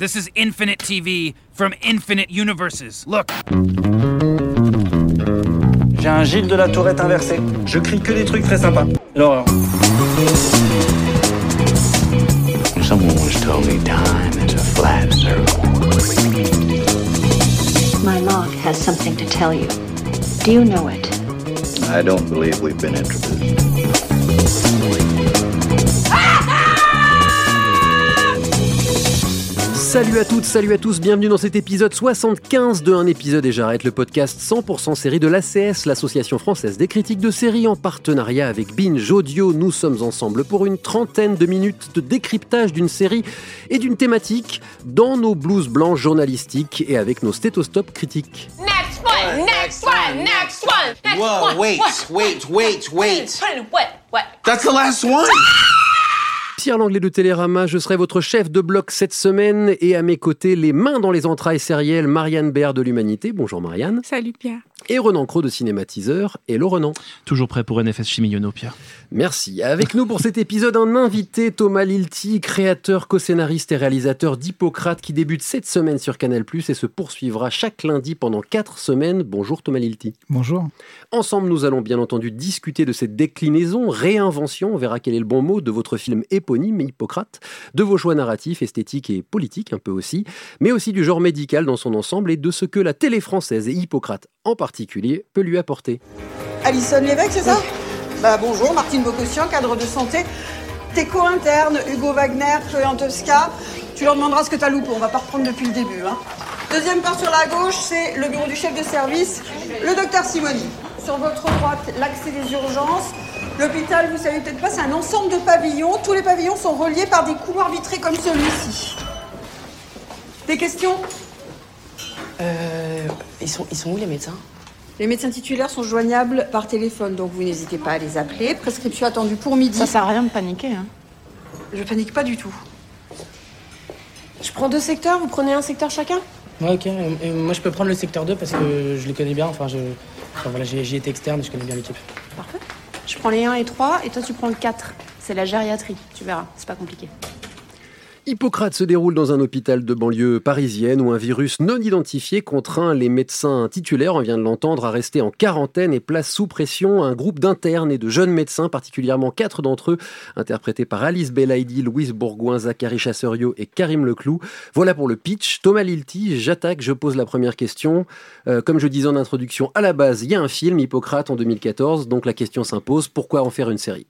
This is Infinite TV from Infinite Universes. Look. J'ai un Gilles de la Tourette inversé. Je crie que des trucs très sympas. L'horreur. Someone once told me time is a flat circle. My log has something to tell you. Do you know it? I don't believe we've been introduced. Salut à toutes, salut à tous, bienvenue dans cet épisode 75 de Un épisode et j'arrête le podcast 100% série de l'ACS, l'association française des critiques de séries en partenariat avec Binge Audio. Nous sommes ensemble pour une trentaine de minutes de décryptage d'une série et d'une thématique dans nos blouses blancs journalistiques et avec nos stéthoscopes critiques. Next one, next one, next one. Next Whoa, one. wait, wait, wait, wait. What? What? That's the last one? Pierre Langlais de Télérama, je serai votre chef de bloc cette semaine et à mes côtés, les mains dans les entrailles sérielles, Marianne Baird de l'Humanité. Bonjour Marianne. Salut Pierre. Et Renan Cros de Cinématiseur. Hello Renan. Toujours prêt pour NFS Chimillonneau, Pierre. Merci. Avec nous pour cet épisode, un invité, Thomas Lilti, créateur, co-scénariste et réalisateur d'Hippocrate qui débute cette semaine sur Canal+, et se poursuivra chaque lundi pendant quatre semaines. Bonjour Thomas Lilti. Bonjour. Ensemble, nous allons bien entendu discuter de cette déclinaison, réinvention, on verra quel est le bon mot, de votre film éponyme, Hippocrate, de vos choix narratifs, esthétiques et politiques un peu aussi, mais aussi du genre médical dans son ensemble et de ce que la télé française et Hippocrate en particulier peut lui apporter. Alison Lévesque, c'est ça Bah bonjour, Martine Bocossian, cadre de santé. Tes co-internes, Hugo Wagner, Chloé. Tu leur demanderas ce que t'as loupé, on va pas reprendre depuis le début. Hein. Deuxième part sur la gauche, c'est le bureau du chef de service, le docteur Simoni. Sur votre droite, l'accès des urgences. L'hôpital, vous savez peut-être pas, c'est un ensemble de pavillons. Tous les pavillons sont reliés par des couloirs vitrés comme celui-ci. Des questions? Euh, ils, sont, ils sont où les médecins? Les médecins titulaires sont joignables par téléphone, donc vous n'hésitez pas à les appeler. Prescription attendue pour midi. Ça sert à rien de paniquer. Hein. Je panique pas du tout. Je prends deux secteurs, vous prenez un secteur chacun? Ouais, ok. Euh, et moi, je peux prendre le secteur 2 parce que je les connais bien. Enfin, je... enfin, voilà, j'ai j'y été externe, je connais bien l'équipe. Parfait. Je prends les 1 et 3 et toi tu prends le 4. C'est la gériatrie, tu verras, c'est pas compliqué. Hippocrate se déroule dans un hôpital de banlieue parisienne où un virus non identifié contraint les médecins titulaires, on vient de l'entendre, à rester en quarantaine et place sous pression un groupe d'internes et de jeunes médecins, particulièrement quatre d'entre eux, interprétés par Alice Belaïdi, Louise Bourgoin, Zachary Chasserio et Karim Leclou. Voilà pour le pitch. Thomas Lilti, j'attaque, je pose la première question. Euh, comme je disais en introduction, à la base, il y a un film, Hippocrate, en 2014, donc la question s'impose, pourquoi en faire une série?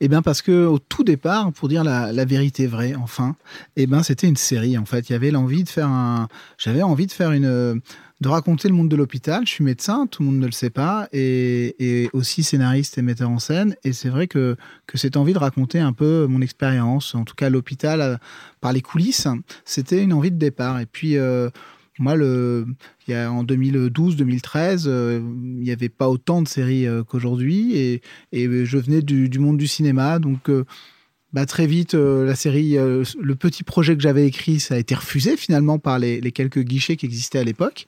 Eh bien parce que au tout départ, pour dire la, vérité vraie, enfin, eh ben c'était une série. En fait, il y avait l'envie de faire un, j'avais envie de faire une, de raconter le monde de l'hôpital. Je suis médecin, tout le monde ne le sait pas, et, et aussi scénariste et metteur en scène. Et c'est vrai que que cette envie de raconter un peu mon expérience, en tout cas l'hôpital euh, par les coulisses, c'était une envie de départ. Et puis euh, moi, le, y a, en 2012-2013, euh, il n'y avait pas autant de séries euh, qu'aujourd'hui, et, et je venais du, monde du cinéma, donc euh, bah, très vite, euh, la série, euh, le petit projet que j'avais écrit, ça a été refusé finalement par les, les quelques guichets qui existaient à l'époque.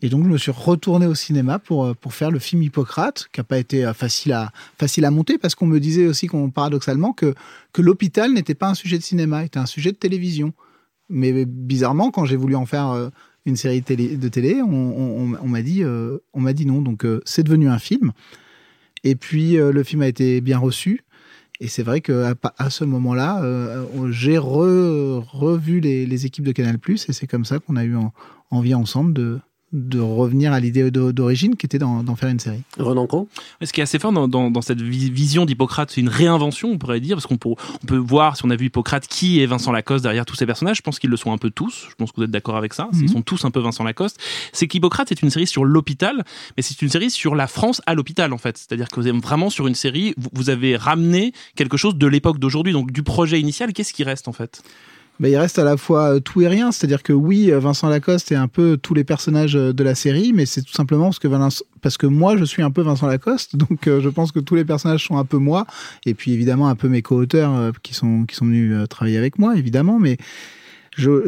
Et donc, je me suis retourné au cinéma pour, euh, pour faire le film Hippocrate, qui n'a pas été euh, facile à, facile à monter, parce qu'on me disait aussi, qu'on, paradoxalement, que, que l'hôpital n'était pas un sujet de cinéma, était un sujet de télévision. Mais bizarrement, quand j'ai voulu en faire euh, une série de télé, on, m'a dit, euh, on m'a dit non. Donc, euh, c'est devenu un film. Et puis, euh, le film a été bien reçu. Et c'est vrai qu'à à ce moment-là, j'ai re- revu les, équipes de Canal+, et c'est comme ça qu'on a eu en- envie ensemble de, de revenir à l'idée d'o- d'origine qui était d'en faire une série. Renan Ce qui est assez fort dans, dans, dans cette vi- vision d'Hippocrate, c'est une réinvention, on pourrait dire, parce qu'on peut, on peut voir, si on a vu Hippocrate, qui est Vincent Lacoste derrière tous ces personnages. Je pense qu'ils le sont un peu tous. Je pense que vous êtes d'accord avec ça. Mhm. Ils sont tous un peu Vincent Lacoste. C'est qu'Hippocrate est une série sur l'hôpital, mais c'est une série sur la France à l'hôpital, en fait. C'est-à-dire que vous êtes vraiment sur une série, vous, vous avez ramené quelque chose de l'époque d'aujourd'hui, donc du projet initial. Qu'est-ce qui reste, en fait? Mais il reste à la fois euh, tout et rien, c'est-à-dire que oui, euh, Vincent Lacoste est un peu tous les personnages euh, de la série, mais c'est tout simplement parce que, parce que moi, je suis un peu Vincent Lacoste, donc je pense que tous les personnages sont un peu moi, et puis évidemment un peu mes co-auteurs qui, sont, qui sont venus travailler avec moi, évidemment, mais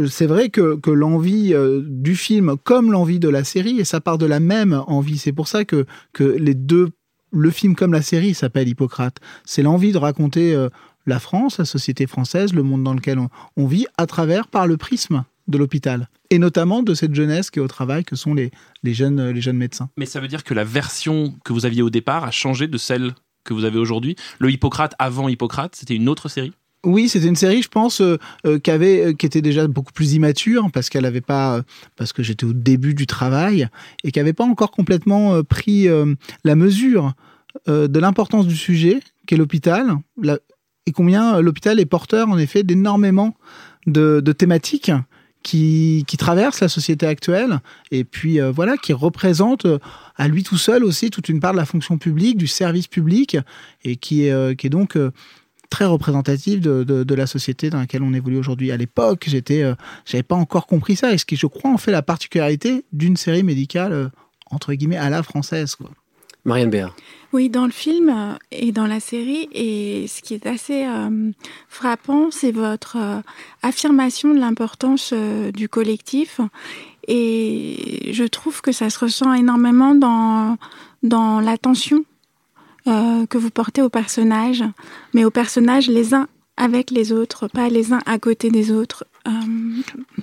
c'est vrai que, que l'envie du film, comme l'envie de la série, et ça part de la même envie, c'est pour ça que, que les deux, le film comme la série s'appelle Hippocrate, c'est l'envie de raconter... la France, la société française, le monde dans lequel on, on vit, à travers, par le prisme de l'hôpital. Et notamment de cette jeunesse qui est au travail, que sont les, les, jeunes, les jeunes médecins. Mais ça veut dire que la version que vous aviez au départ a changé de celle que vous avez aujourd'hui? Le Hippocrate avant Hippocrate, c'était une autre série? Oui, c'était une série, je pense, euh, euh, qui avait, euh, qui était déjà beaucoup plus immature parce qu'elle n'avait pas, parce que j'étais au début du travail et qui n'avait pas encore complètement pris la mesure de l'importance du sujet qu'est l'hôpital la- et combien euh, l'hôpital est porteur en effet d'énormément de, thématiques qui, traversent la société actuelle et puis euh, voilà qui représente euh, à lui tout seul aussi toute une part de la fonction publique, du service public et qui est, donc très représentative de, de, la société dans laquelle on évolue aujourd'hui. À l'époque, j'étais, j'avais pas encore compris ça, et ce qui, je crois, en fait la particularité d'une série médicale entre guillemets à la française. Quoi. Marianne Béard. Oui, dans le film euh, et dans la série, et ce qui est assez euh, frappant, c'est votre euh, affirmation de l'importance euh, du collectif. Et je trouve que ça se ressent énormément dans, dans l'attention euh, que vous portez aux personnages, mais aux personnages les uns avec les autres, pas les uns à côté des autres. Euh,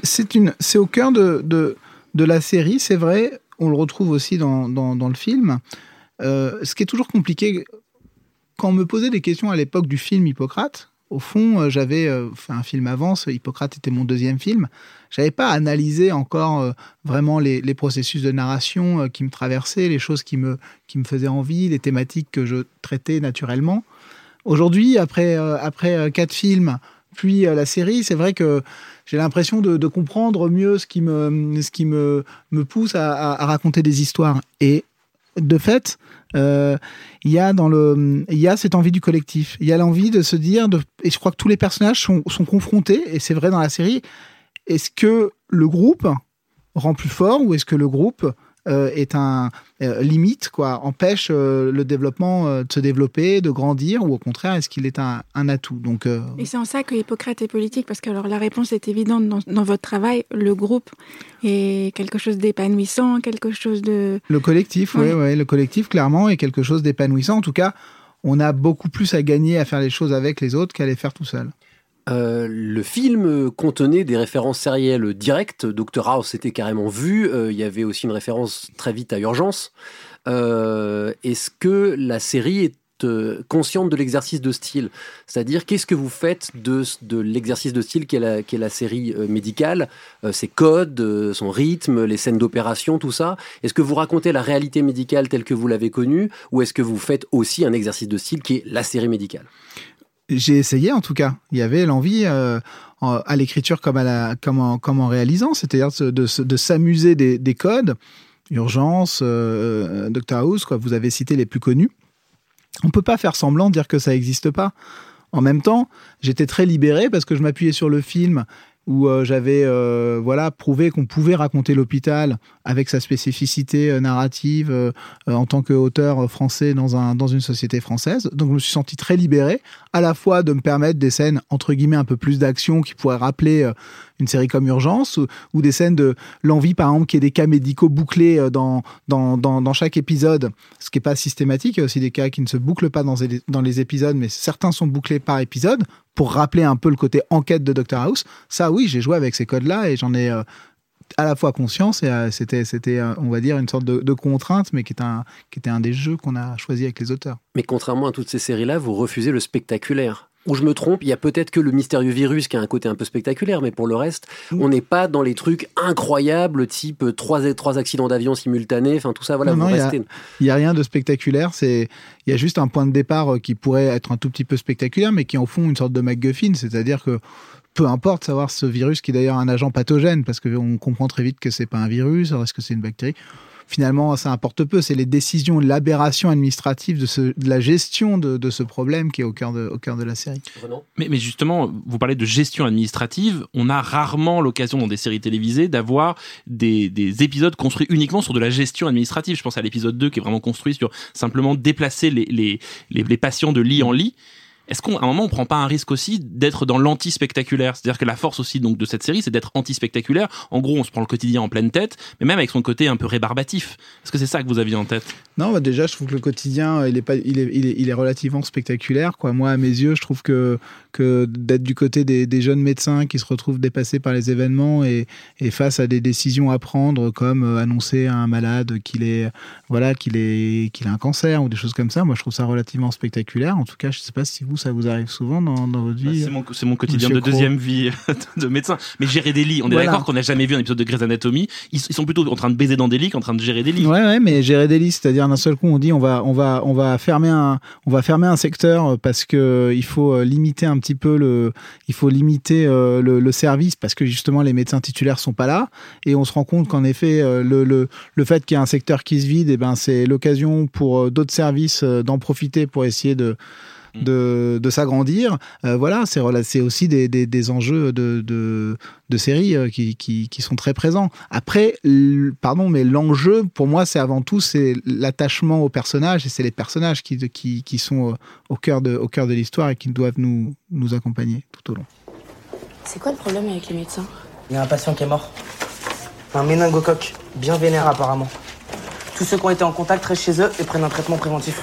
C'est une, c'est au cœur de, de, de la série, c'est vrai. On le retrouve aussi dans, dans, dans le film. Euh, ce qui est toujours compliqué, quand on me posait des questions à l'époque du film Hippocrate, au fond, euh, j'avais euh, fait un film avant, ce Hippocrate était mon deuxième film. J'avais pas analysé encore vraiment les, processus de narration qui me traversaient, les choses qui me, qui me faisaient envie, les thématiques que je traitais naturellement. Aujourd'hui, après, après quatre films, puis la série, c'est vrai que j'ai l'impression de, comprendre mieux ce qui me, ce qui me, me pousse à raconter des histoires. Et de fait, euh, il y a dans le, il y a cette envie du collectif. Il y a l'envie de se dire, et je crois que tous les personnages sont, confrontés, et c'est vrai dans la série. Est-ce que le groupe rend plus fort ou est-ce que le groupe est un euh, limite quoi empêche euh, le développement euh, de se développer de grandir ou au contraire est-ce qu'il est un, un atout? Donc euh, Et c'est en ça que Hippocrate est politique, parce que alors la réponse est évidente dans, dans votre travail. Le groupe est quelque chose d'épanouissant, quelque chose de... Le collectif, oui, Ouais. ouais, le collectif, clairement, est quelque chose d'épanouissant. En tout cas, on a beaucoup plus à gagner à faire les choses avec les autres qu'à les faire tout seul. Euh, le film contenait des références sérielles directes. Dr House était carrément vu. Euh, il y avait aussi une référence très vite à Urgence. Euh, Est-ce que la série est consciente de l'exercice de style? C'est-à-dire, qu'est-ce que vous faites de, l'exercice de style qu'est la, la série médicale? Ses codes, son rythme, les scènes d'opération, tout ça Est-ce que vous racontez la réalité médicale telle que vous l'avez connue? Ou est-ce que vous faites aussi un exercice de style qui est la série médicale? J'ai essayé, en tout cas. Il y avait l'envie, euh, à l'écriture comme, à la, comme, en, comme en réalisant, c'est-à-dire de, de, de s'amuser des, des codes. Urgence, euh, Dr House, quoi, vous avez cité les plus connus. On peut pas faire semblant de dire que ça n'existe pas. En même temps, j'étais très libéré parce que je m'appuyais sur le film où euh, j'avais euh, voilà prouvé qu'on pouvait raconter l'hôpital avec sa spécificité euh, narrative en tant qu'auteur français dans un dans une société française. Donc je me suis senti très libéré, à la fois de me permettre des scènes entre guillemets un peu plus d'action qui pourraient rappeler une série comme Urgence ou, des scènes de l'envie par exemple qu'il y ait des cas médicaux bouclés euh, dans dans, dans, dans chaque épisode, ce qui est pas systématique. Il y a aussi des cas qui ne se bouclent pas dans dans les épisodes, mais certains sont bouclés par épisode pour rappeler un peu le côté enquête de Dr House. Ça, oui, j'ai joué avec ces codes-là et j'en ai euh, à la fois conscience et euh, c'était, c'était, on va dire, une sorte de, contrainte, mais qui, est un, qui était un des jeux qu'on a choisi avec les auteurs. Mais contrairement à toutes ces séries-là, vous refusez le spectaculaire. Ou je me trompe, il y a peut-être que le mystérieux virus qui a un côté un peu spectaculaire, mais pour le reste, on n'est pas dans les trucs incroyables, type trois, trois accidents d'avion simultanés, enfin tout ça, voilà, Non, vous non, il a- n'y a rien de spectaculaire. C'est, il y a juste un point de départ euh, qui pourrait être un tout petit peu spectaculaire, mais qui au fond une sorte de MacGuffin. C'est-à-dire que peu importe savoir ce virus qui est d'ailleurs un agent pathogène, parce qu'on comprend très vite que c'est pas un virus, alors est-ce que c'est une bactérie Finalement, ça importe peu. C'est les décisions, l'aberration administrative de, ce, de la gestion de, de ce problème qui est au cœur de, au cœur de la série. Mais, mais justement, vous parlez de gestion administrative. On a rarement l'occasion dans des séries télévisées d'avoir des, des épisodes construits uniquement sur de la gestion administrative. Je pense à l'épisode 2 qui est vraiment construit sur simplement déplacer les, les, les, les patients de lit en lit. Est-ce qu'à un moment on prend pas un risque aussi d'être dans l'anti-spectaculaire? C'est-à-dire que la force aussi donc de cette série, c'est d'être anti-spectaculaire. En gros, on se prend le quotidien en pleine tête, mais même avec son côté un peu rébarbatif. Est-ce que c'est ça que vous aviez en tête? Non, bah déjà, je trouve que le quotidien, il est, pas, il est, il est, relativement spectaculaire. Moi, à mes yeux, je trouve que, que d'être du côté des, jeunes médecins qui se retrouvent dépassés par les événements et, face à des décisions à prendre, comme euh, annoncer à un malade qu'il voilà, qu'il est, a un cancer ou des choses comme ça, moi, je trouve ça relativement spectaculaire. En tout cas, je sais pas si vous, ça vous arrive souvent dans, dans votre Bah, vie. C'est mon, mon quotidien Monsieur de deuxième vie de médecin. Mais gérer des lits, on est Voilà. d'accord qu'on n'a jamais vu un épisode de Grey's Anatomy. Ils, ils sont plutôt en train de baiser dans des lits qu'en train de gérer des lits. Ouais, ouais, mais gérer des listes, c'est-à-dire d'un seul coup, on dit on va, on va, on va fermer un, on va fermer un secteur parce que il faut euh, limiter un petit peu le, il faut limiter euh, le, le service parce que justement les médecins titulaires sont pas là et on se rend compte qu'en effet euh, le, le, le fait qu'il y a un secteur qui se vide, et ben c'est l'occasion pour euh, d'autres services euh, d'en profiter pour essayer de de, de s'agrandir. Euh, voilà, c'est aussi des, des, des enjeux de, de, de séries euh, qui, qui, qui sont très présents. Après, pardon, mais l'enjeu, pour moi, c'est avant tout c'est l'attachement aux personnages et c'est les personnages qui, qui, qui sont euh, au cœur de, au cœur de l'histoire et qui doivent nous, nous accompagner tout au long. C'est quoi le problème avec les médecins? Il y a un patient qui est mort. Un méningocoque, bien vénère apparemment. Tous ceux qui ont été en contact restent chez eux et prennent un traitement préventif.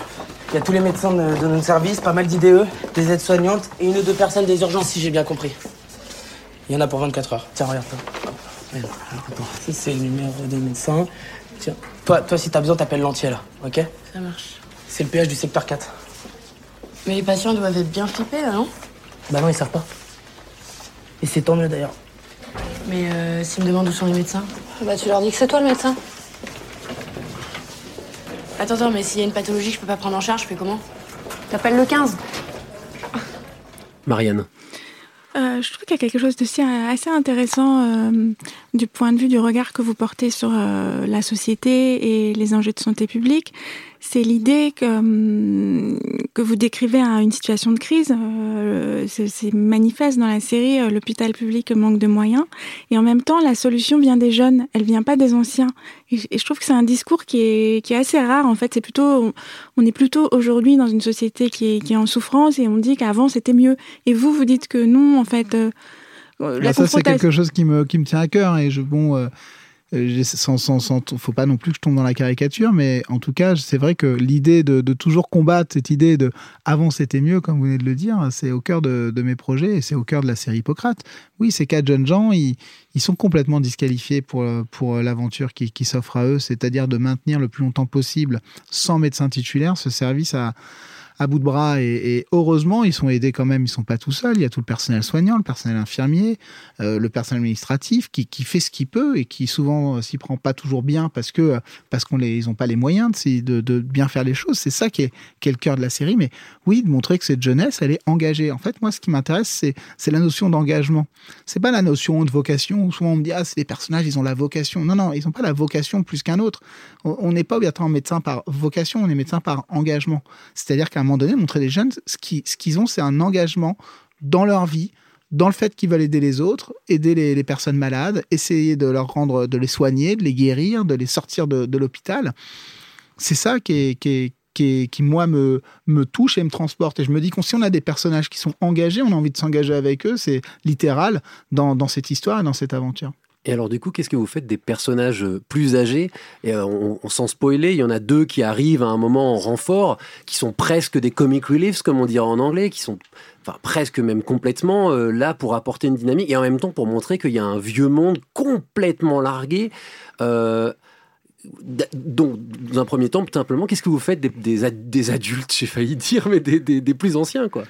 Il y a tous les médecins de, de notre service, pas mal d'IDE, des aides-soignantes et une ou deux personnes des urgences, si j'ai bien compris. Il y en a pour 24 heures. Tiens, regarde toi. Attends. Ça, c'est le numéro des médecins. Tiens, toi, toi si t'as besoin, t'appelles l'entier là, ok? Ça marche. C'est le PH du secteur 4. Mais les patients doivent être bien flippés là, non? Bah non, ils savent pas. Et c'est tant mieux d'ailleurs. Mais euh, s'ils me demandent où sont les médecins Bah, tu leur dis que c'est toi le médecin. Attends, attends, mais s'il y a une pathologie que je peux pas prendre en charge, je fais comment T'appelles le 15. Marianne. Euh, je trouve qu'il y a quelque chose d'assez assez intéressant euh, du point de vue du regard que vous portez sur euh, la société et les enjeux de santé publique. C'est l'idée que, hum, que vous décrivez à une situation de crise. euh, c'est manifeste dans la série. euh, L'hôpital public manque de moyens. Et en même temps, la solution vient des jeunes. Elle vient pas des anciens. Et, et je trouve que c'est un discours qui est, qui est assez rare. En fait, c'est plutôt, on, on est plutôt aujourd'hui dans une société qui est, qui est en souffrance et on dit qu'avant c'était mieux. Et vous, vous dites que non, en fait. euh, ça, c'est quelque chose qui me, qui me tient à cœur et je, bon, sans, sans, sans, faut pas non plus que je tombe dans la caricature, mais en tout cas, c'est vrai que l'idée de, toujours combattre cette idée de avant c'était mieux, comme vous venez de le dire, c'est au cœur de, mes projets et c'est au cœur de la série Hippocrate. Oui, ces quatre jeunes gens, ils, sont complètement disqualifiés pour, euh, pour l'aventure qui s'offre à eux, c'est-à-dire de maintenir le plus longtemps possible, sans médecin titulaire, ce service à à bout de bras et, heureusement ils sont aidés quand même ils sont pas tout seuls. Il y a tout le personnel soignant le personnel infirmier euh, le personnel administratif qui, qui fait ce qu'il peut et qui souvent euh, s'y prend pas toujours bien parce que euh, parce qu'on les ils ont pas les moyens de, de, bien faire les choses. C'est ça qui est, qui le cœur de la série. Mais oui de montrer que cette jeunesse elle est engagée. En fait moi ce qui m'intéresse c'est c'est la notion d'engagement. C'est pas la notion de vocation où souvent on me dit ah c'est des personnages ils ont la vocation. Non non ils ont pas la vocation plus qu'un autre. On n'est pas obligatoirement médecin par vocation on est médecin par engagement. C'est-à-dire qu'à moment donné montrer les jeunes ce qui- ce qu'ils ont c'est un engagement dans leur vie dans le fait qu'ils veulent aider les autres, aider les, personnes malades, essayer de leur rendre, de les soigner, de les guérir, de les sortir de, l'hôpital. C'est ça qui, est, qui, qui, qui, moi, me, me touche et me transporte. Et je me dis que si on a des personnages qui sont engagés, on a envie de s'engager avec eux, c'est littéral dans, dans cette histoire et dans cette aventure. Et alors du coup, qu'est-ce que vous faites des personnages euh, plus âgés? Et euh, on, s'en spoiler, il y en a deux qui arrivent à un moment en renfort, qui sont presque des comic reliefs, comme on dirait en anglais, qui sont enfin presque même complètement euh, là pour apporter une dynamique et en même temps pour montrer qu'il y a un vieux monde complètement largué. Donc, dans un premier temps, tout simplement, qu'est-ce que vous faites des, des, ad- des adultes, j'ai failli dire, mais des plus anciens, quoi?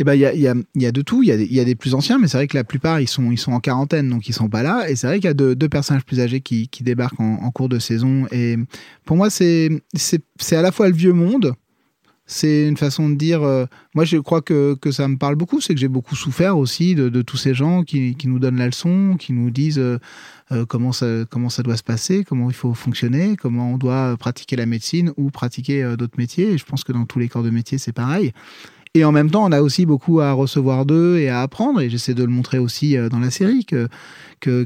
Eh ben, il y a, de tout. Il y a, des- plus anciens, mais c'est vrai que la plupart, ils sont, ils sont en quarantaine, donc ils sont pas là. Et c'est vrai qu'il y a deux, personnages plus âgés qui, qui débarquent en, cours de saison. Et pour moi, c'est, à la fois le vieux monde. C'est une façon de dire. euh, moi, je crois que, que ça me parle beaucoup. C'est que j'ai beaucoup souffert aussi de, de tous ces gens qui, qui nous donnent la leçon, qui nous disent euh, euh, comment, ça, comment ça doit se passer, comment il faut fonctionner, comment on doit pratiquer la médecine ou pratiquer d'autres métiers. Et je pense que dans tous les corps de métier, c'est pareil. Et en même temps, on a aussi beaucoup à recevoir d'eux et à apprendre. Et j'essaie de le montrer aussi euh, dans la série que,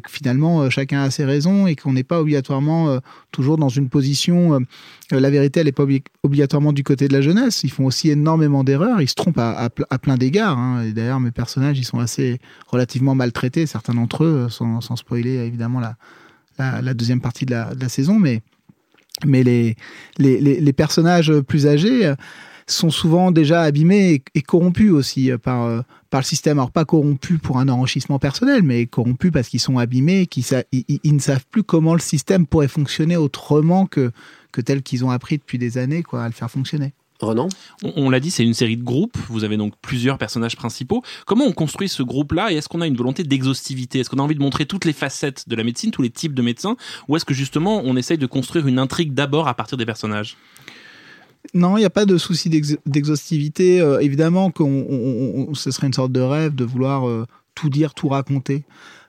finalement euh, chacun a ses raisons et qu'on n'est pas obligatoirement euh, toujours dans une position. la vérité, elle n'est pas obli- obligatoirement du côté de la jeunesse. Ils font aussi énormément d'erreurs. Ils se trompent à, à ple- à plein d'égards. hein. Et d'ailleurs, mes personnages, ils sont assez relativement maltraités, certains d'entre eux, sans, spoiler évidemment la, deuxième partie de la, saison. Mais, mais les, les, personnages plus âgés sont souvent déjà abîmés et, et corrompus aussi euh, par, euh, par le système. Alors pas corrompus pour un enrichissement personnel, mais corrompus parce qu'ils sont abîmés, qu'ils sa- ils, ils- ils ne savent plus comment le système pourrait fonctionner autrement que, que tel qu'ils ont appris depuis des années quoi, à le faire fonctionner. Renan? On, on l'a dit, c'est une série de groupes. Vous avez donc plusieurs personnages principaux. Comment on construit ce groupe-là et est-ce qu'on a une volonté d'exhaustivité? Est-ce qu'on a envie de montrer toutes les facettes de la médecine, tous les types de médecins? Ou est-ce que justement on essaye de construire une intrigue d'abord à partir des personnages? Non, il n'y a pas de souci d'ex- d'exhaustivité. Euh, évidemment ce serait une sorte de rêve de vouloir euh, tout dire, tout raconter.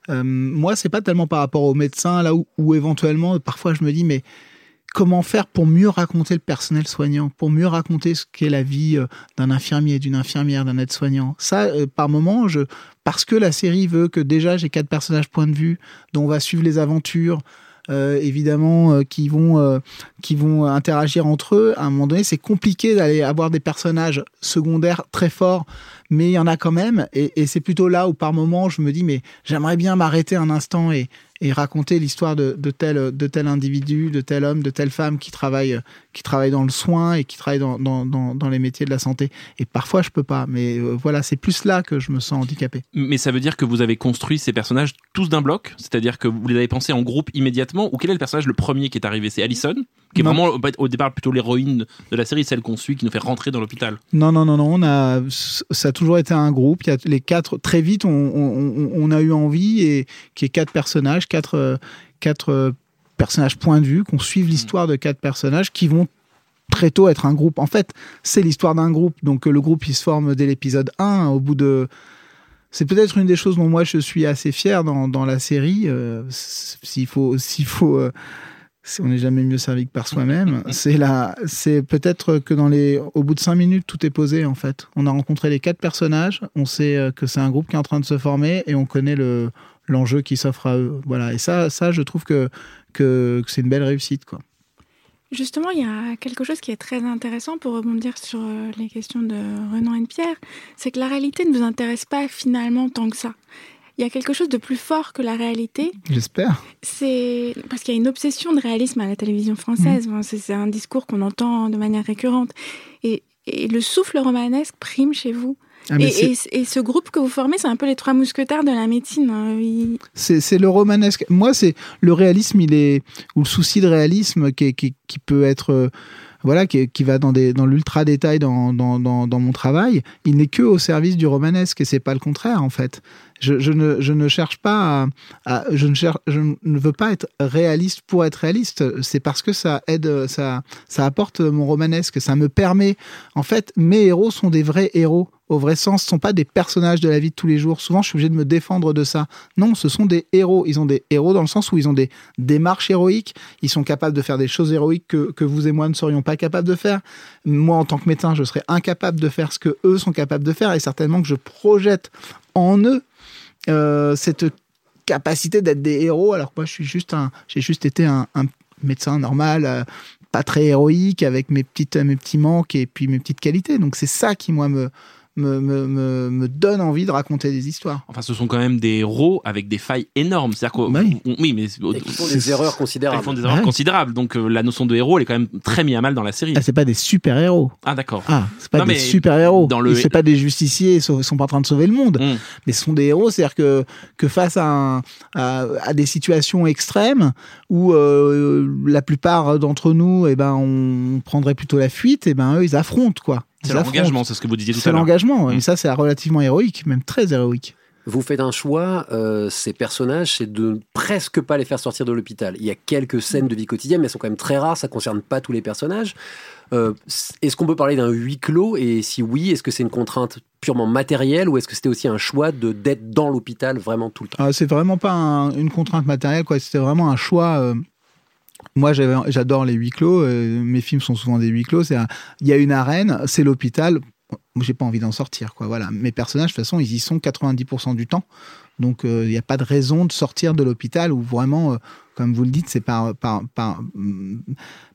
Euh, moi, c'est pas tellement par rapport aux médecins, là où, éventuellement, parfois, je me dis, mais comment faire pour mieux raconter le personnel soignant, pour mieux raconter ce qu'est la vie euh, d'un infirmier, d'une infirmière, d'un aide-soignant? Ça, par moment, je, parce que la série veut que déjà j'ai quatre personnages point de vue, dont on va suivre les aventures, évidemment, euh, qui vont euh, qui vont interagir entre eux. À un moment donné, c'est compliqué d'aller avoir des personnages secondaires très forts, mais il y en a quand même. Et, et c'est plutôt là où, par moment, je me dis, mais j'aimerais bien m'arrêter un instant et, et raconter l'histoire de, tel de tel individu, de tel homme, de telle femme qui travaille qui travaille dans le soin et qui travaille dans, dans, dans, les métiers de la santé. Et parfois, je peux pas. Mais euh, voilà, c'est plus là que je me sens handicapé. Mais ça veut dire que vous avez construit ces personnages tous d'un bloc? C'est-à-dire que vous les avez pensés en groupe immédiatement? Ou quel est le personnage le premier qui est arrivé? C'est Allison qui est Non. vraiment au départ plutôt l'héroïne de la série, celle qu'on suit, qui nous fait rentrer dans l'hôpital. Non, non, non, non. On a, ça a toujours été un groupe. Il y a les quatre. Très vite, on, on, on a eu envie et qui est quatre personnages, quatre, euh, quatre euh, personnages point de vue, qu'on suive l'histoire de quatre personnages qui vont très tôt être un groupe. En fait, c'est l'histoire d'un groupe. Donc le groupe, il se forme dès l'épisode 1. Au bout de c'est peut-être une des choses dont moi je suis assez fier dans, dans la série. Euh, s'il faut, s'il faut, euh, on n'est jamais mieux servi que par soi-même. c'est là, c'est peut-être que dans les, au bout de cinq minutes, tout est posé en fait. On a rencontré les quatre personnages, on sait euh, que c'est un groupe qui est en train de se former et on connaît le l'enjeu qui s'offre à eux. Voilà. Et ça, ça, je trouve que que, que c'est une belle réussite quoi. Justement, il y a quelque chose qui est très intéressant pour rebondir sur euh, les questions de Renan et Pierre, c'est que la réalité ne vous intéresse pas finalement tant que ça. Il y a quelque chose de plus fort que la réalité. J'espère. C'est parce qu'il y a une obsession de réalisme à la télévision française. Enfin, c'est un discours qu'on entend de manière récurrente. Et, et le souffle romanesque prime chez vous. Ah, et, c'est- et- et ce groupe que vous formez, c'est un peu les trois mousquetaires de la médecine. hein. Il- C'est le romanesque. Moi, c'est le réalisme, il est ou le souci de réalisme qui, est- qui, qui peut être euh, voilà, qui, va dans l'ultra détail dans, mon travail. Il n'est que au service du romanesque et c'est pas le contraire en fait. Je, ne ne cherche pas à, je ne cherche je ne veux pas être réaliste pour être réaliste. C'est parce que ça aide ça apporte mon romanesque. Ça me permet en fait mes héros sont des vrais héros au vrai sens, ce sont pas des personnages de la vie de tous les jours. Souvent, je suis obligé de me défendre de ça. Non, ce sont des héros. Ils ont des héros dans le sens où ils ont des démarches héroïques. Ils sont capables de faire des choses héroïques que, que vous et moi ne serions pas capables de faire. Moi, en tant que médecin, je serais incapable de faire ce que eux sont capables de faire et certainement que je projette en eux euh, cette capacité d'être des héros. Alors que moi, je suis juste j'ai juste été un, un médecin normal, euh, pas très héroïque, avec mes petites, mes petits manques et puis mes petites qualités. Donc c'est ça qui moi me me, me, me, me donne envie de raconter des histoires. Enfin, ce sont quand même des héros avec des failles énormes. C'est-à-dire qu'on- Oui. on- oui, mais Et qui font des erreurs considérables. Ils font des erreurs Ouais. considérables. Donc euh, la notion de héros, elle est quand même très mise à mal dans la série. Ah, c'est pas des super héros. Ah d'accord. Ah, c'est pas Non, des super héros. dans le- C'est pas des justiciers, ils sont, ils sont pas en train de sauver le monde. Mm. Mais ce sont des héros, c'est-à-dire que, que face à, un- à, à des situations extrêmes où euh, la plupart d'entre nous, eh ben, on prendrait plutôt la fuite, et ben eux, ils affrontent quoi. C'est l'engagement, c'est ce que vous disiez tout C'est à l'heure. l'engagement, ouais. Mm. et ça c'est relativement héroïque, même très héroïque. Vous faites un choix, euh, ces personnages, c'est de presque pas les faire sortir de l'hôpital. Il y a quelques scènes de vie quotidienne, mais elles sont quand même très rares, ça concerne pas tous les personnages. Euh, est-ce qu'on peut parler d'un huis clos? Et si oui, est-ce que c'est une contrainte purement matérielle ou est-ce que c'était aussi un choix de d'être dans l'hôpital vraiment tout le temps? Ah, c'est vraiment pas un- une contrainte matérielle, quoi. C'était vraiment un choix. euh, Moi, j'adore les huis clos. euh, mes films sont souvent des huis clos. Il y a une arène, c'est l'hôpital. j'ai pas envie d'en sortir. Voilà. Mes personnages, de toute façon, ils y sont 90% du temps. Donc, il n'y a pas de raison de sortir de l'hôpital où vraiment, euh, comme vous le dites, c'est par, par, par, mm,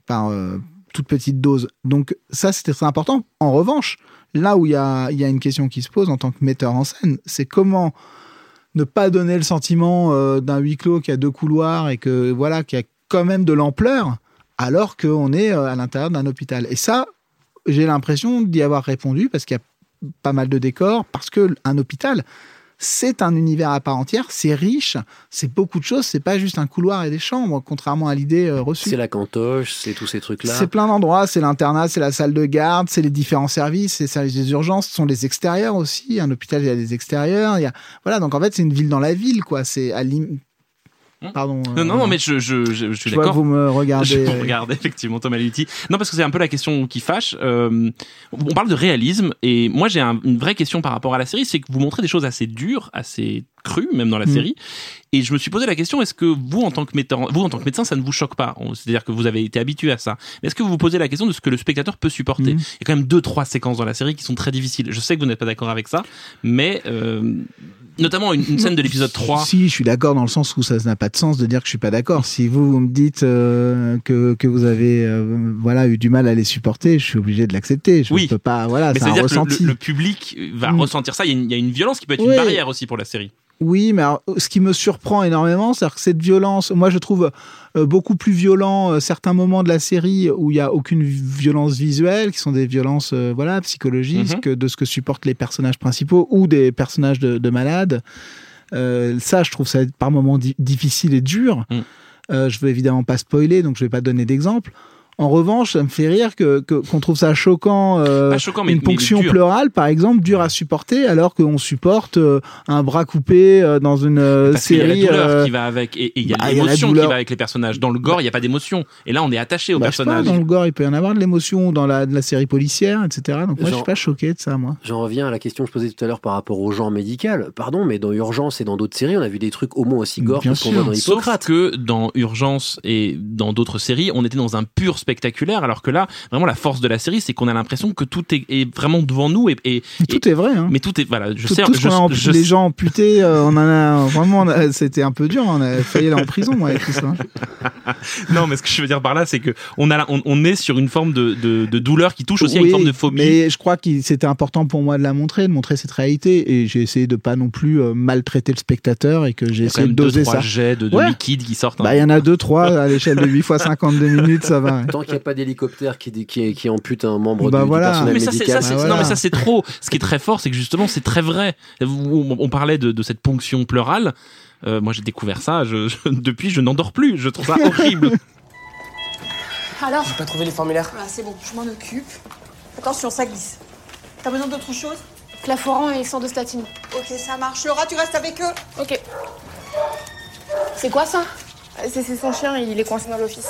par euh, toute petite dose. Donc, ça, c'était très important. En revanche, là où il y a, y a une question qui se pose en tant que metteur en scène, c'est comment ne pas donner le sentiment euh, d'un huis clos qui a deux couloirs et que voilà, qui a quand même de l'ampleur, alors qu'on est euh, à l'intérieur d'un hôpital. Et ça, j'ai l'impression d'y avoir répondu parce qu'il y a pas mal de décors, parce que un hôpital, c'est un univers à part entière, c'est riche, c'est beaucoup de choses, c'est pas juste un couloir et des chambres, contrairement à l'idée euh, reçue. C'est la cantoche, c'est tous ces trucs-là. C'est plein d'endroits, c'est l'internat, c'est la salle de garde, c'est les différents services, c'est les services des urgences, ce sont les extérieurs aussi. Un hôpital, il y a des extérieurs, il y a voilà, donc en fait c'est une ville dans la ville, quoi. C'est Pardon. Non, euh, non, non, mais je, je, je, je suis d'accord. vous me regardez. Je vous regarde, effectivement, Thomas Lutti. Non, parce que c'est un peu la question qui fâche. Euh, on parle de réalisme, et moi j'ai un- une vraie question par rapport à la série, c'est que vous montrez des choses assez dures, assez crues, même dans la Mm. série. Et je me suis posé la question, est-ce que vous, en tant que metteur, vous, en tant que médecin, ça ne vous choque pas? C'est-à-dire que vous avez été habitué à ça. Mais est-ce que vous vous posez la question de ce que le spectateur peut supporter? Mm. Il y a quand même deux, trois séquences dans la série qui sont très difficiles. Je sais que vous n'êtes pas d'accord avec ça, mais euh, notamment une, une scène de l'épisode 3. Si, je suis d'accord dans le sens où ça n'a pas de sens de dire que je suis pas d'accord. Si vous, vous me dites euh, que, que vous avez euh, voilà eu du mal à les supporter, je suis obligé de l'accepter. Je Oui. peux pas. Voilà, mais c'est-à-dire que le- le, public va Mm. ressentir ça. Il y, a une, il y a une violence qui peut être Oui. une barrière aussi pour la série. Oui, mais alors, ce qui me surprend énormément, c'est que cette violence, moi je trouve euh, beaucoup plus violent euh, certains moments de la série où il n'y a aucune violence visuelle, qui sont des violences euh, voilà, psychologiques, Mhm. que de ce que supportent les personnages principaux ou des personnages de, de malades. Ça, je trouve ça par moments di- difficile et dur. Mm. Je veux évidemment pas spoiler, donc je vais pas donner d'exemple. En revanche, ça me fait rire que qu'on trouve ça choquant, euh, Pas choquant, mais- une ponction pleurale, par exemple, dure à supporter, alors qu'on supporte euh, un bras coupé euh, dans une euh, Parce qu'il y a la série. douleur euh, qui va avec, et il y a bah, il l'émotion qui va avec les personnages. Dans le gore, il n'y a pas d'émotion. Et là, on est attaché au bah, je sais pas, personnage. dans le gore, il peut y en avoir de l'émotion, dans la, de la série policière, etc. Donc moi, je Genre- suis pas choqué de ça, moi. J'en reviens à la question que je posais tout à l'heure par rapport au genre médical. Pardon, mais dans Urgence et dans d'autres séries, on a vu des trucs au moins aussi gore Bien que ce qu'on sûr. voit dans Sauf Hippocrate. que dans Urgence et dans d'autres séries, on était dans un pur spectaculaire, alors que là, vraiment, la force de la série, c'est qu'on a l'impression que tout est, est vraiment devant nous et, tout est vrai. Hein. mais tout est, voilà, je tout, sais, tout ce je- qu'on a ampu- je- les gens amputés, euh, on en a vraiment, c'était un peu dur. On a failli aller en prison, moi, avec tout ça. non, mais ce que je veux dire par là, c'est que on a, là- on, on est sur une forme de, de, de douleur qui touche aussi à une Oui, forme de phobie. Mais je crois que c'était important pour moi de la montrer, de montrer cette réalité. Et j'ai essayé de pas non plus euh, maltraiter le spectateur et que j'ai essayé de même deux, doser trois ça. jets de, de Ouais. liquide qui sortent. hein. Bah, il y en a deux, trois à l'échelle de 8 fois 52 minutes, ça va. ouais. Tant qu'il n'y a pas d'hélicoptère qui, qui, qui ampute un membre Bah du, du voilà. personnel mais ça, c'est, médical. ça, c'est- Bah non, mais ça, c'est trop. Ce qui est très fort, c'est que justement, c'est très vrai. On, on parlait de, de cette ponction pleurale. Euh, moi, j'ai découvert ça. Je, je- depuis, je n'endors plus. Je trouve ça horrible. Alors J'ai pas trouvé les formulaires. Voilà, c'est bon, je m'en occupe. Attention, ça glisse. T'as besoin d'autre chose? Claforant et sang de statine. Ok, ça marche. Laura, tu restes avec eux Ok. C'est quoi ça? C'est c'est son chien, il est coincé dans l'office.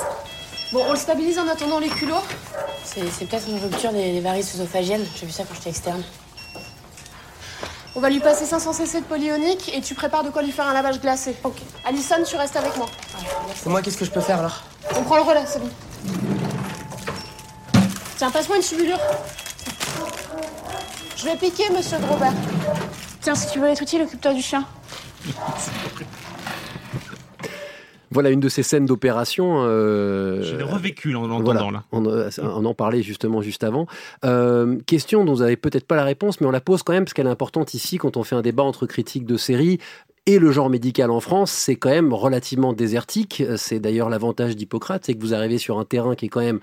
Bon, on le stabilise en attendant les culots C'est c'est peut-être une rupture des, des varices œsophagiennes. J'ai vu ça quand j'étais externe. On va lui passer 500 cc de polyonique et tu prépares de quoi lui faire un lavage glacé. Ok. Alison, tu restes avec moi. Et moi, qu'est-ce que je peux faire alors? On prend le relais, c'est bon. Tiens, passe-moi une subulure. Je vais piquer, monsieur de Robert. Tiens, si tu veux être utile, occupe-toi du chien. Voilà une de ces scènes d'opération. euh, Je l'ai revécu en l'entendant Voilà, là. on, euh, on en parlait justement juste avant. Euh, question dont vous n'avez peut-être pas la réponse, mais on la pose quand même parce qu'elle est importante ici quand on fait un débat entre critiques de séries et le genre médical en France, c'est quand même relativement désertique. C'est d'ailleurs l'avantage d'Hippocrate, c'est que vous arrivez sur un terrain qui est quand même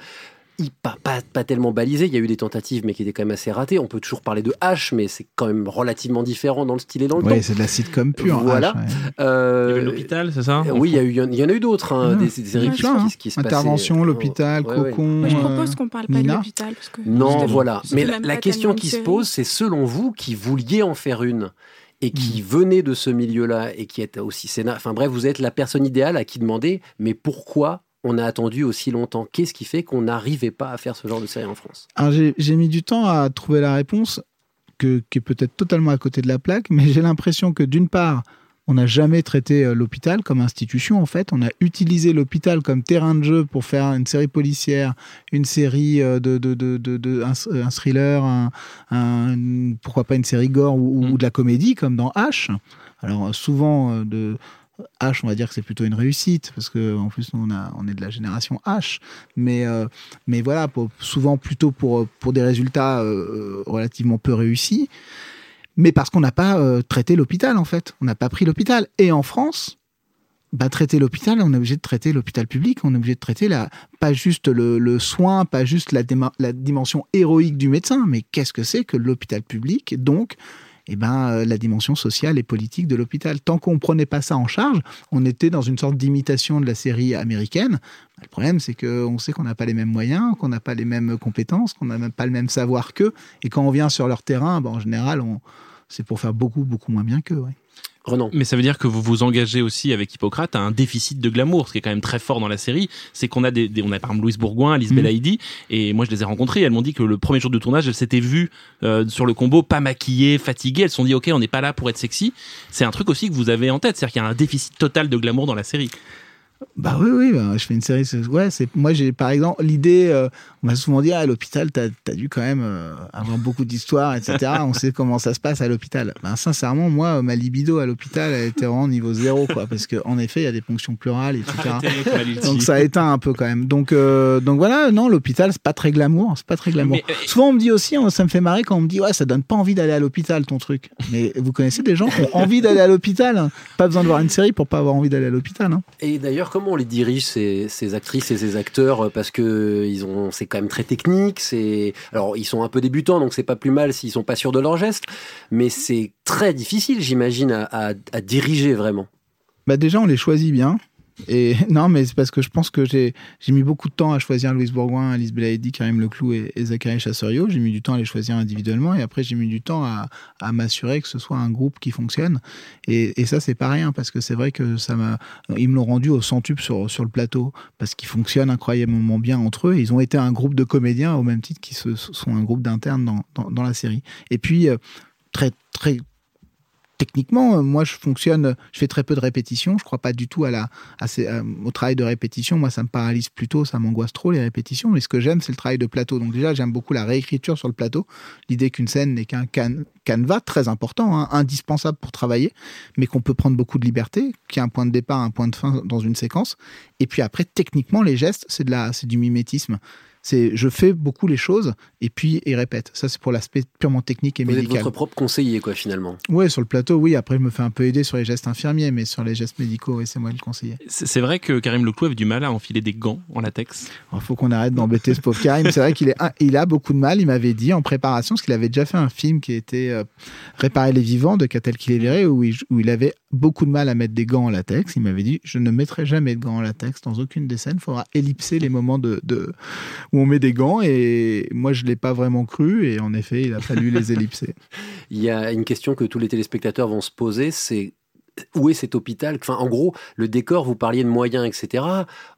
pas, pas, pas tellement balisé. Il y a eu des tentatives, mais qui étaient quand même assez ratées. On peut toujours parler de H, mais c'est quand même relativement différent dans le style et dans le Oui, temps. c'est de la sitcom pure. Voilà. H, ouais. Euh, Il y avait l'hôpital, c'est ça euh, oui, il y, a eu, il y en a eu d'autres, hein, Mmh. des, des séries a qui, qui- hein. qui se. Intervention, l'hôpital, Ouais, ouais. cocon. Moi, je euh, propose qu'on parle pas de l'hôpital. parce que Non, voilà. Mais la question qui se pose, c'est selon vous qui vouliez en faire une et qui venez de ce milieu-là et qui êtes aussi scénar. Enfin bref, vous êtes la personne idéale à qui demander mais pourquoi on a attendu aussi longtemps Qu'est-ce qui fait qu'on n'arrivait pas à faire ce genre de série en France? J'ai mis du temps à trouver la réponse, que, qui est peut-être totalement à côté de la plaque, mais j'ai l'impression que d'une part, On n'a jamais traité euh, l'hôpital comme institution, en fait. On a utilisé l'hôpital comme terrain de jeu pour faire une série policière, une série euh, de, de, de, un, un thriller, un, un- pourquoi pas une série gore ou, ou de la comédie, comme dans H. Alors, souvent, euh, de. H, on va dire que c'est plutôt une réussite parce que plus nous, on, a, on est de la génération H, mais euh, mais voilà souvent plutôt pour pour des résultats euh, relativement peu réussis, mais parce qu'on n'a pas euh, traité l'hôpital en fait, on n'a pas pris l'hôpital. Et en France, bah, traiter l'hôpital, on est obligé de traiter l'hôpital public, on est obligé de traiter la, pas juste le, soin, pas juste la, la dimension héroïque du médecin, mais qu'est-ce que c'est que l'hôpital public? Donc, eh ben, euh, la dimension sociale et politique de l'hôpital. Tant qu'on ne prenait pas ça en charge, on était dans une sorte d'imitation de la série américaine. Le problème, c'est qu'on sait qu'on n'a pas les mêmes moyens, qu'on n'a pas les mêmes compétences, qu'on n'a même pas le même savoir qu'eux. Et quand on vient sur leur terrain, ben, en général, c'est pour faire beaucoup, beaucoup moins bien qu'eux. Renan. Mais ça veut dire que vous vous engagez aussi avec Hippocrate à un déficit de glamour, ce qui est quand même très fort dans la série. C'est qu'on a des, des- on a par exemple Louise Bourgoin, Alice. Belaïdi, et moi je les ai rencontrées. Elles m'ont dit que le premier jour de tournage, elles s'étaient vues euh, sur le combo, pas maquillées, fatiguées. Elles se sont dit, ok, on n'est pas là pour être sexy. C'est un truc aussi que vous avez en tête, c'est-à-dire qu'il y a un déficit total de glamour dans la série. Bah oui, oui, bah, je fais une série. Ouais, c'est moi j'ai par exemple l'idée. euh, on m'a souvent dit ah, à l'hôpital, t'as as dû quand même euh, avoir beaucoup d'histoires, etc. on sait comment ça se passe à l'hôpital. Ben sincèrement, moi, ma libido à l'hôpital, elle était vraiment niveau zéro, quoi, parce que en effet, il y a des ponctions pleurales, etc. Donc ça éteint un peu quand même. Donc euh, donc voilà, non, l'hôpital c'est pas très glamour, c'est pas très glamour. Mais, euh, Souvent on me dit aussi, hein, ça me fait marrer quand on me dit ouais, ça donne pas envie d'aller à l'hôpital ton truc. Mais vous connaissez des gens qui ont envie d'aller à l'hôpital, hein. pas besoin de voir une série pour pas avoir envie d'aller à l'hôpital. Hein. Et d'ailleurs, comment on les dirige ces, ces actrices et ces acteurs euh, Parce que ils ont, c'est quand même très technique. C'est alors ils sont un peu débutants, donc c'est pas plus mal s'ils sont pas sûrs de leur geste. Mais c'est très difficile, j'imagine, à, à- à diriger vraiment. Bah déjà, on les choisit bien. Et non, mais c'est parce que je pense que j'ai mis beaucoup de temps à choisir Louise Bourgoin, Alice Belaïdi, Karim Leclou et, et Zachary Chasserio. J'ai mis du temps à les choisir individuellement et après j'ai mis du temps à, m'assurer que ce soit un groupe qui fonctionne. Et, ça, c'est pas rien parce que c'est vrai que ça m'a. Ils me l'ont rendu au centuple sur, le plateau parce qu'ils fonctionnent incroyablement bien entre eux. Ils ont été un groupe de comédiens au même titre qu'ils sont un groupe d'internes dans, dans, dans la série. Et puis, euh, très, très techniquement, euh, moi, je fonctionne, je fais très peu de répétitions. Je crois pas du tout à la, à ces- euh, au travail de répétition. Moi, ça me paralyse plutôt, ça m'angoisse trop les répétitions. Mais ce que j'aime, c'est le travail de plateau. Donc déjà, j'aime beaucoup la réécriture sur le plateau. L'idée qu'une scène n'est qu'un can- canevas très important, hein, indispensable pour travailler, mais qu'on peut prendre beaucoup de liberté, qui a un point de départ, un point de fin dans une séquence. Et puis après, techniquement, les gestes, c'est c'est du mimétisme. C'est, je fais beaucoup les choses et puis ils répètent. Ça, c'est pour l'aspect purement technique et Vous êtes médical. votre propre conseiller, quoi, finalement. Ouais, sur le plateau, oui. Après, je me fais un peu aider sur les gestes infirmiers, mais sur les gestes médicaux, oui, c'est moi le conseiller. C'est vrai que Karim Leclou avait du mal à enfiler des gants en latex. Il faut qu'on arrête d'embêter ce pauvre Karim. C'est vrai qu'il est, un- il a beaucoup de mal. Il m'avait dit en préparation, parce qu'il avait déjà fait un film qui était euh, Réparer les vivants de Catel Kiléléré, où il, où il avait beaucoup de mal à mettre des gants en latex. Il m'avait dit Je ne mettrai jamais de gants en latex dans aucune des scènes. Il faudra ellipser les moments de, de- où on met des gants. Et moi, je ne l'ai pas vraiment cru. Et en effet, il a fallu les ellipser. Il y a une question que tous les téléspectateurs vont se poser, c'est où est cet hôpital? Enfin, en gros, le décor, vous parliez de moyens, etc.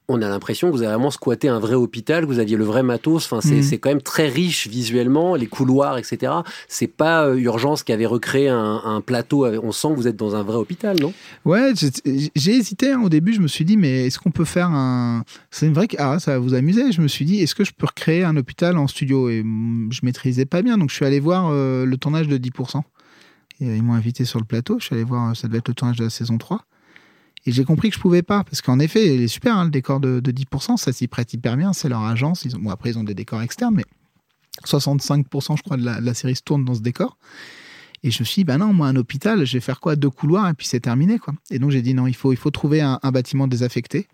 On a l'impression que vous avez vraiment squatté un vrai hôpital, que vous aviez le vrai matos. Enfin, c'est c'est quand même très riche visuellement, les couloirs, etc. C'est pas euh, Urgence qui avait recréé un, un plateau. On sent que vous êtes dans un vrai hôpital, non? Ouais, j'ai j'ai hésité hein, au début. Je me suis dit, mais est-ce qu'on peut faire un. C'est une vraie. Ah, ça va vous amuser. Je me suis dit, est-ce que je peux recréer un hôpital en studio? Et mm, je maîtrisais pas bien. Donc je suis allé voir euh, le tournage de 10%. Euh, ils m'ont invité sur le plateau. Je suis allé voir, euh, ça devait être le tournage de la saison 3. Et j'ai compris que je pouvais pas. Parce qu'en effet, il est super, hein, le décor de, de 10%. Ça s'y prête hyper bien. C'est leur agence. Bon, après, ils ont des décors externes, mais 65% je crois de la, série se tourne dans ce décor. Et je me suis dit, bah non, moi, un hôpital, je vais faire quoi? Deux couloirs et puis c'est terminé, quoi. Et donc j'ai dit, non, il faut, il faut trouver un, bâtiment désaffecté.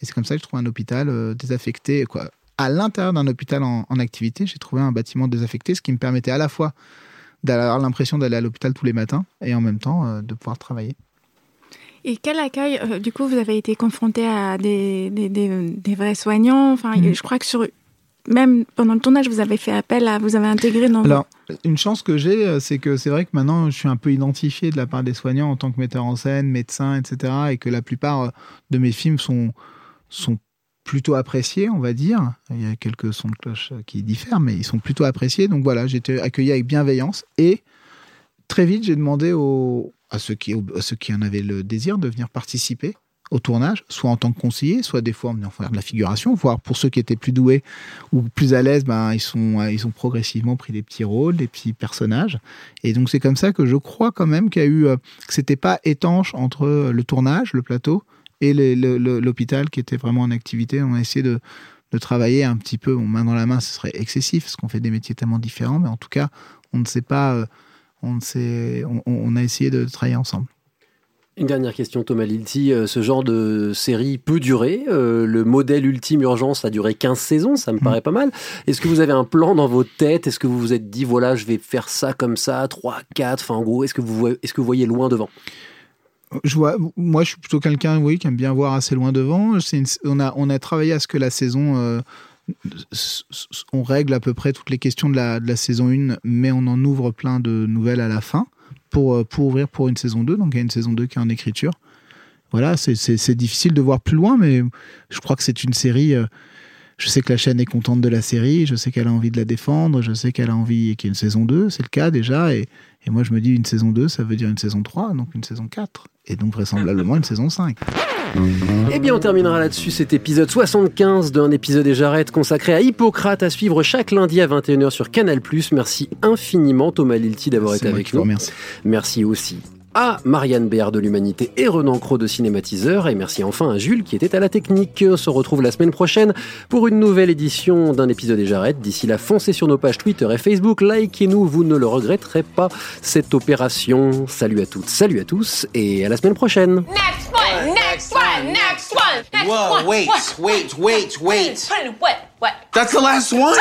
Et c'est comme ça que je trouve un hôpital euh, désaffecté, quoi. À l'intérieur d'un hôpital en activité, j'ai trouvé un bâtiment désaffecté, ce qui me permettait à la fois d'avoir l'impression d'aller à l'hôpital tous les matins et en même temps euh, de pouvoir travailler. Et quel accueil euh, Du coup, vous avez été confronté à des, des, des- des vrais soignants? Enfin, Mhm. je crois que sur même pendant le tournage, vous avez fait appel à, vous avez intégré dans. Alors, une chance que j'ai, euh, c'est que c'est vrai que maintenant, je suis un peu identifié de la part des soignants en tant que metteur en scène, médecin, etc. Et que la plupart de mes films sont, sont plutôt appréciés, on va dire. Il y a quelques sons de cloche euh, qui diffèrent, mais ils sont plutôt appréciés. Donc voilà, j'ai été accueilli avec bienveillance. Et très vite, j'ai demandé à ceux qui, ceux qui en avaient le désir de venir participer au tournage, soit en tant que conseiller, soit des fois en venant faire de la figuration, voire pour ceux qui étaient plus doués ou plus à l'aise, ben, ils, sont, ils ont progressivement pris des petits rôles, des petits personnages. Et donc c'est comme ça que je crois quand même qu'il y a eu, euh, que c'était pas étanche entre le tournage, le plateau, et l'hôpital qui était vraiment en activité. On a essayé de, de travailler un petit peu, bon, main dans la main, ce serait excessif, parce qu'on fait des métiers tellement différents, mais en tout cas, on ne sait pas, euh, on ne sait, on, on a essayé de travailler ensemble. Une dernière question, Thomas Lilti. Euh, Ce genre de série peut durer. Euh, le modèle Ultime Urgence a duré 15 saisons, ça me paraît pas mal. Est-ce que vous avez un plan dans votre tête Est-ce que vous vous êtes dit, voilà, je vais faire ça comme ça, 3, 4, enfin en gros, est-ce que, vous, voyez- est-ce que vous voyez loin devant? Je vois, moi, je suis plutôt quelqu'un, oui, qui aime bien voir assez loin devant. On, a, on a travaillé à ce que la saison, euh, on règle à peu près toutes les questions de la, de la saison 1, mais on en ouvre plein de nouvelles à la fin pour, euh, pour ouvrir pour une saison 2. Donc il y a une saison 2 qui est en écriture. Voilà, c'est difficile de voir plus loin, mais je crois que c'est une série. euh, je sais que la chaîne est contente de la série, je sais qu'elle a envie de la défendre, je sais qu'elle a envie qu'il y ait une saison 2, c'est le cas déjà, et, et moi je me dis une saison 2, ça veut dire une saison 3, donc une saison 4, et donc vraisemblablement une saison 5. Eh bien, on terminera là-dessus cet épisode 75 d'un épisode et j'arrête consacré à Hippocrate à suivre chaque lundi à 21h sur Canal+. Merci infiniment Thomas Lilti d'avoir été avec nous. Merci aussi à Marianne Béard de l'Humanité et Renan Cros de Cinématiseur. Et merci enfin à Jules qui était à la technique. On se retrouve la semaine prochaine pour une nouvelle édition d'un épisode et j'arrête. D'ici là, foncez sur nos pages Twitter et Facebook. Likez-nous, vous ne le regretterez pas cette opération. Salut à toutes, salut à tous et à la semaine prochaine. Next one, next one, next one, next Whoa, one. wait, wait, wait, wait. What? What? That's the last one?